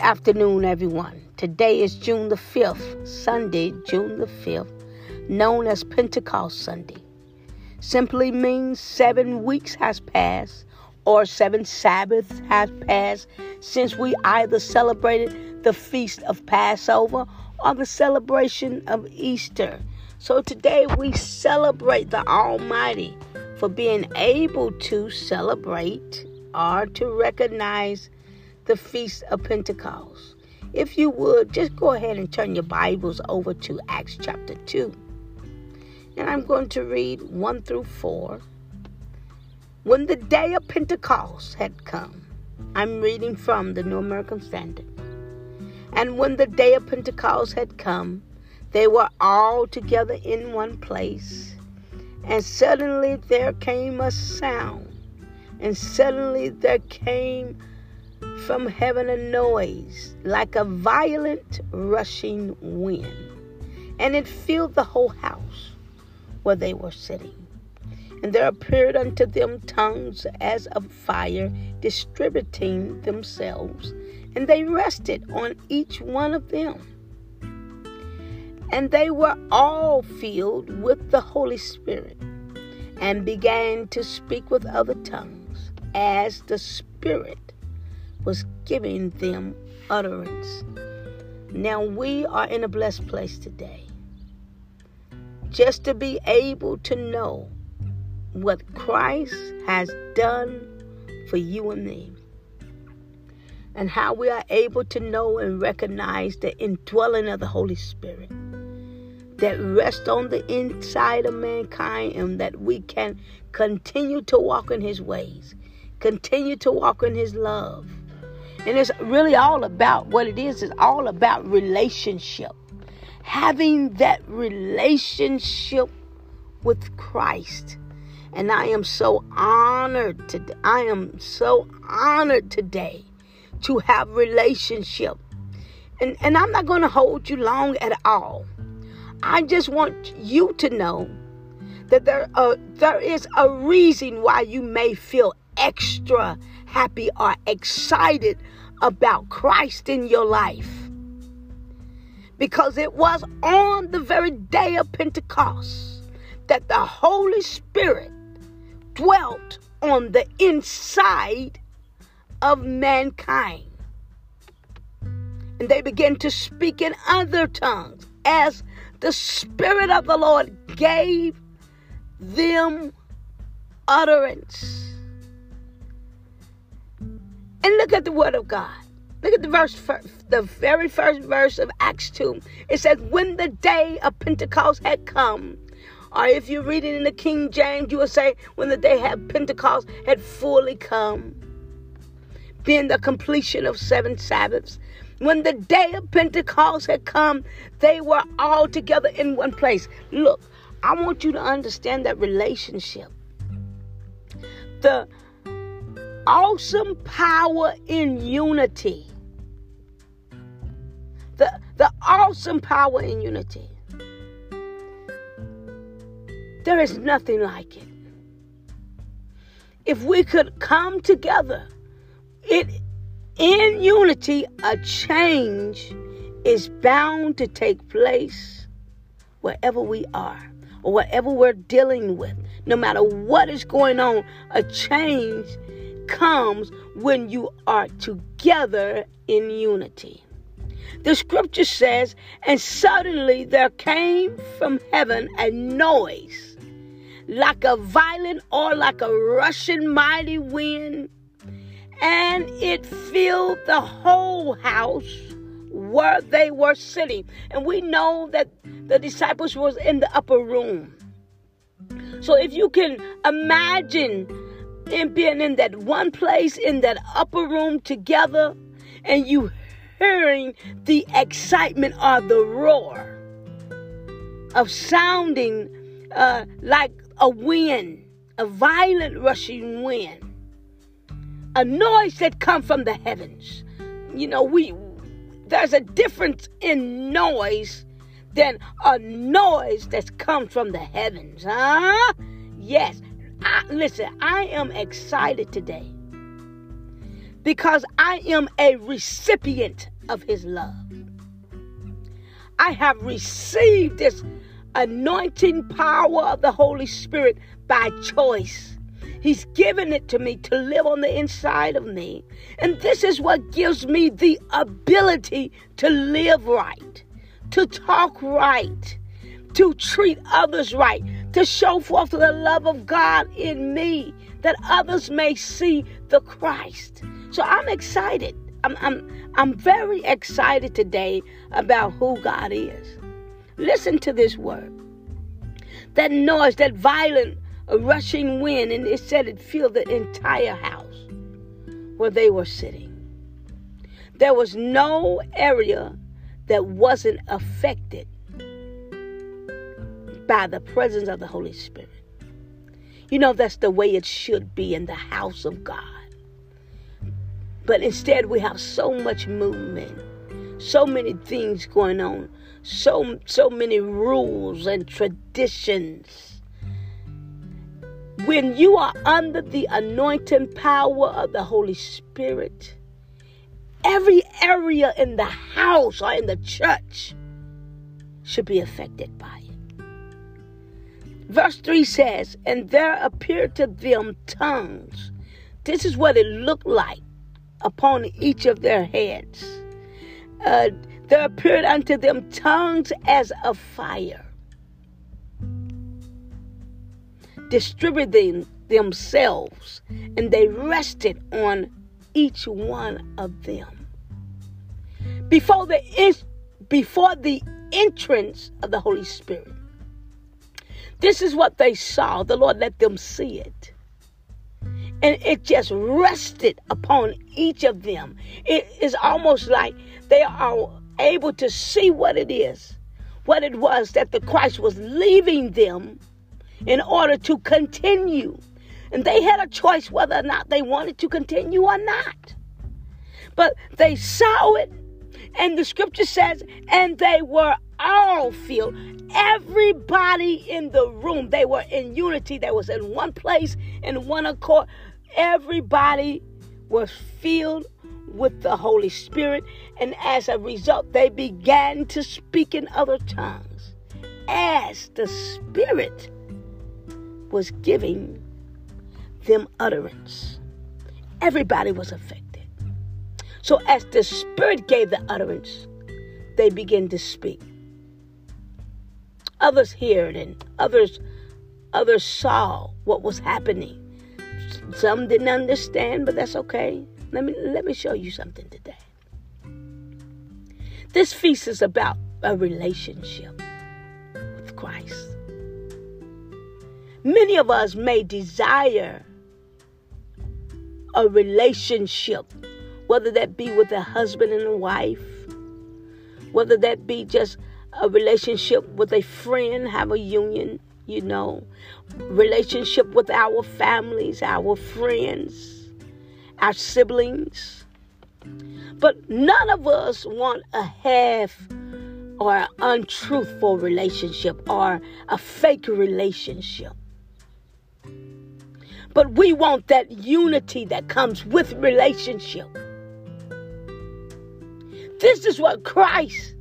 afternoon, everyone. Today is June the 5th, Sunday, June the 5th, known as Pentecost Sunday. Simply means seven weeks has passed or seven Sabbaths has passed since we either celebrated the feast of Passover or the celebration of Easter. So today we celebrate the Almighty for being able to celebrate or to recognize the Feast of Pentecost. If you would, just go ahead and turn your Bibles over to Acts chapter 2. And I'm going to read 1 through 4. When the day of Pentecost had come, I'm reading from the New American Standard. And when the day of Pentecost had come, they were all together in one place. And suddenly there came a sound, and suddenly there came from heaven a noise like a violent rushing wind, and it filled the whole house where they were sitting. And there appeared unto them tongues as of fire, distributing themselves, and they rested on each one of them. And they were all filled with the Holy Spirit, and began to speak with other tongues, as the Spirit was giving them utterance. Now we are in a blessed place today. Just to be able to know what Christ has done for you and me. And how we are able to know and recognize the indwelling of the Holy Spirit that rests on the inside of mankind and that we can continue to walk in his ways, continue to walk in his love, and it's really all about what it is, it's all about relationship. Having that relationship with Christ. And I am so honored today. I am so honored today to have relationship. And, and I'm not going to hold you long at all. I just want you to know that there, uh, there is a reason why you may feel extra happy or excited about Christ in your life. Because it was on the very day of Pentecost that the Holy Spirit dwelt on the inside of mankind. And they began to speak in other tongues as the Spirit of the Lord gave them utterance. And look at the word of God. Look at the verse, the very first verse of Acts 2. It says, When the day of Pentecost had come, or if you read it in the King James, you will say, When the day of Pentecost had fully come, being the completion of seven Sabbaths. When the day of Pentecost had come, they were all together in one place. Look, I want you to understand that relationship. The awesome power in unity. The, the awesome power in unity. There is nothing like it. If we could come together it, in unity, a change is bound to take place wherever we are or whatever we're dealing with. No matter what is going on, a change comes when you are together in unity. The scripture says, And suddenly there came from heaven a noise, like a violent or like a rushing mighty wind, and it filled the whole house where they were sitting. And we know that the disciples was in the upper room. So if you can imagine and being in that one place in that upper room together and you hearing the excitement or the roar of sounding uh, like a wind, a violent rushing wind, a noise that come from the heavens. You know, we there's a difference in noise than a noise that's come from the heavens, huh? Yes, I, listen, I am excited today because I am a recipient of his love. I have received this anointing power of the Holy Spirit by choice. He's given it to me to live on the inside of me. And this is what gives me the ability to live right, to talk right, to treat others right, to show forth the love of God in me, that others may see the Christ. So I'm excited. I'm, I'm, I'm very excited today about who God is. Listen to this word. That noise, that violent uh, rushing wind, and it said it filled the entire house where they were sitting. There was no area that wasn't affected by the presence of the Holy Spirit. You know, that's the way it should be in the house of God. But instead, we have so much movement, so many things going on, so, so many rules and traditions. When you are under the anointing power of the Holy Spirit, every area in the house or in the church should be affected by. Verse 3 says, And there appeared to them tongues. This is what it looked like upon each of their heads. Uh, there appeared unto them tongues as of fire, distributing themselves, and they rested on each one of them. Before the, before the entrance of the Holy Spirit, this is what they saw. The Lord let them see it. And it just rested upon each of them. It is almost like they are able to see what it is, what it was that the Christ was leaving them in order to continue. And they had a choice whether or not they wanted to continue or not. But they saw it, and the scripture says, and they were all filled. Everybody in the room, they were in unity. They was in one place, in one accord. Everybody was filled with the Holy Spirit, and as a result, they began to speak in other tongues as the Spirit was giving them utterance. Everybody was affected. So, as the Spirit gave the utterance, they began to speak. Others heard and others others saw what was happening. Some didn't understand, but that's okay. Let me let me show you something today. This feast is about a relationship with Christ. Many of us may desire a relationship, whether that be with a husband and a wife, whether that be just a relationship with a friend, have a union, you know, relationship with our families, our friends, our siblings. But none of us want a half or an untruthful relationship or a fake relationship. But we want that unity that comes with relationship. This is what Christ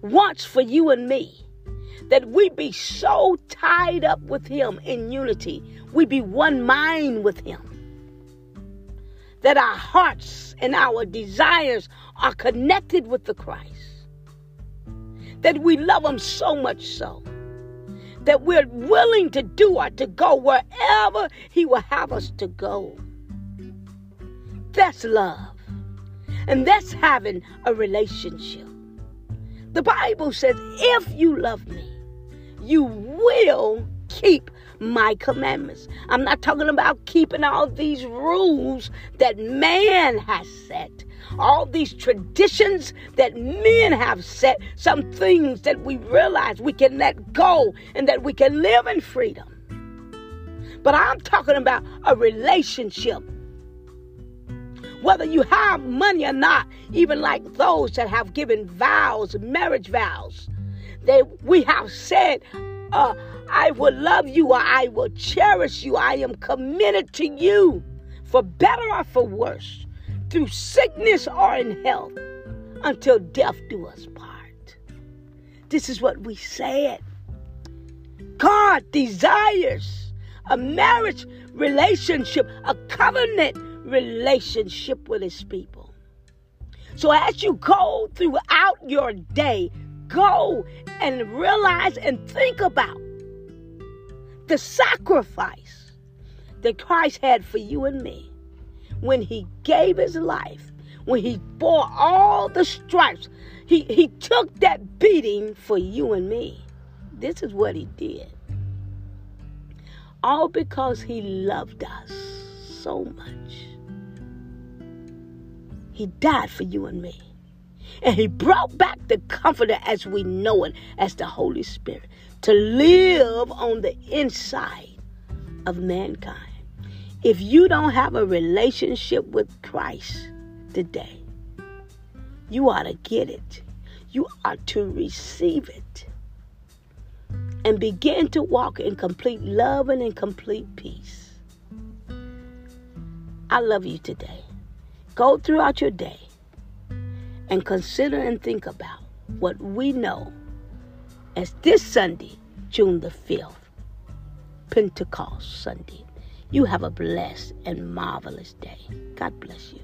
wants for you and me that we be so tied up with Him in unity, we be one mind with Him. That our hearts and our desires are connected with the Christ. That we love Him so much so that we're willing to do or to go wherever He will have us to go. That's love. And that's having a relationship. The Bible says, if you love me, you will keep my commandments. I'm not talking about keeping all these rules that man has set, all these traditions that men have set, some things that we realize we can let go and that we can live in freedom. But I'm talking about a relationship whether you have money or not, even like those that have given vows, marriage vows. They, we have said, uh, I will love you or I will cherish you. I am committed to you for better or for worse, through sickness or in health. until death do us part. This is what we said. God desires a marriage relationship, a covenant relationship with his people. So as you go throughout your day, go and realize and think about the sacrifice that Christ had for you and me when he gave his life, when he bore all the stripes. He, he took that beating for you and me. This is what he did. All because he loved us so much. He died for you and me. And he brought back the comforter as we know it, as the Holy Spirit, to live on the inside of mankind. If you don't have a relationship with Christ today, you ought to get it. You ought to receive it. And begin to walk in complete love and in complete peace. I love you today. Go throughout your day and consider and think about what we know as this Sunday, June the 5th, Pentecost Sunday. You have a blessed and marvelous day. God bless you.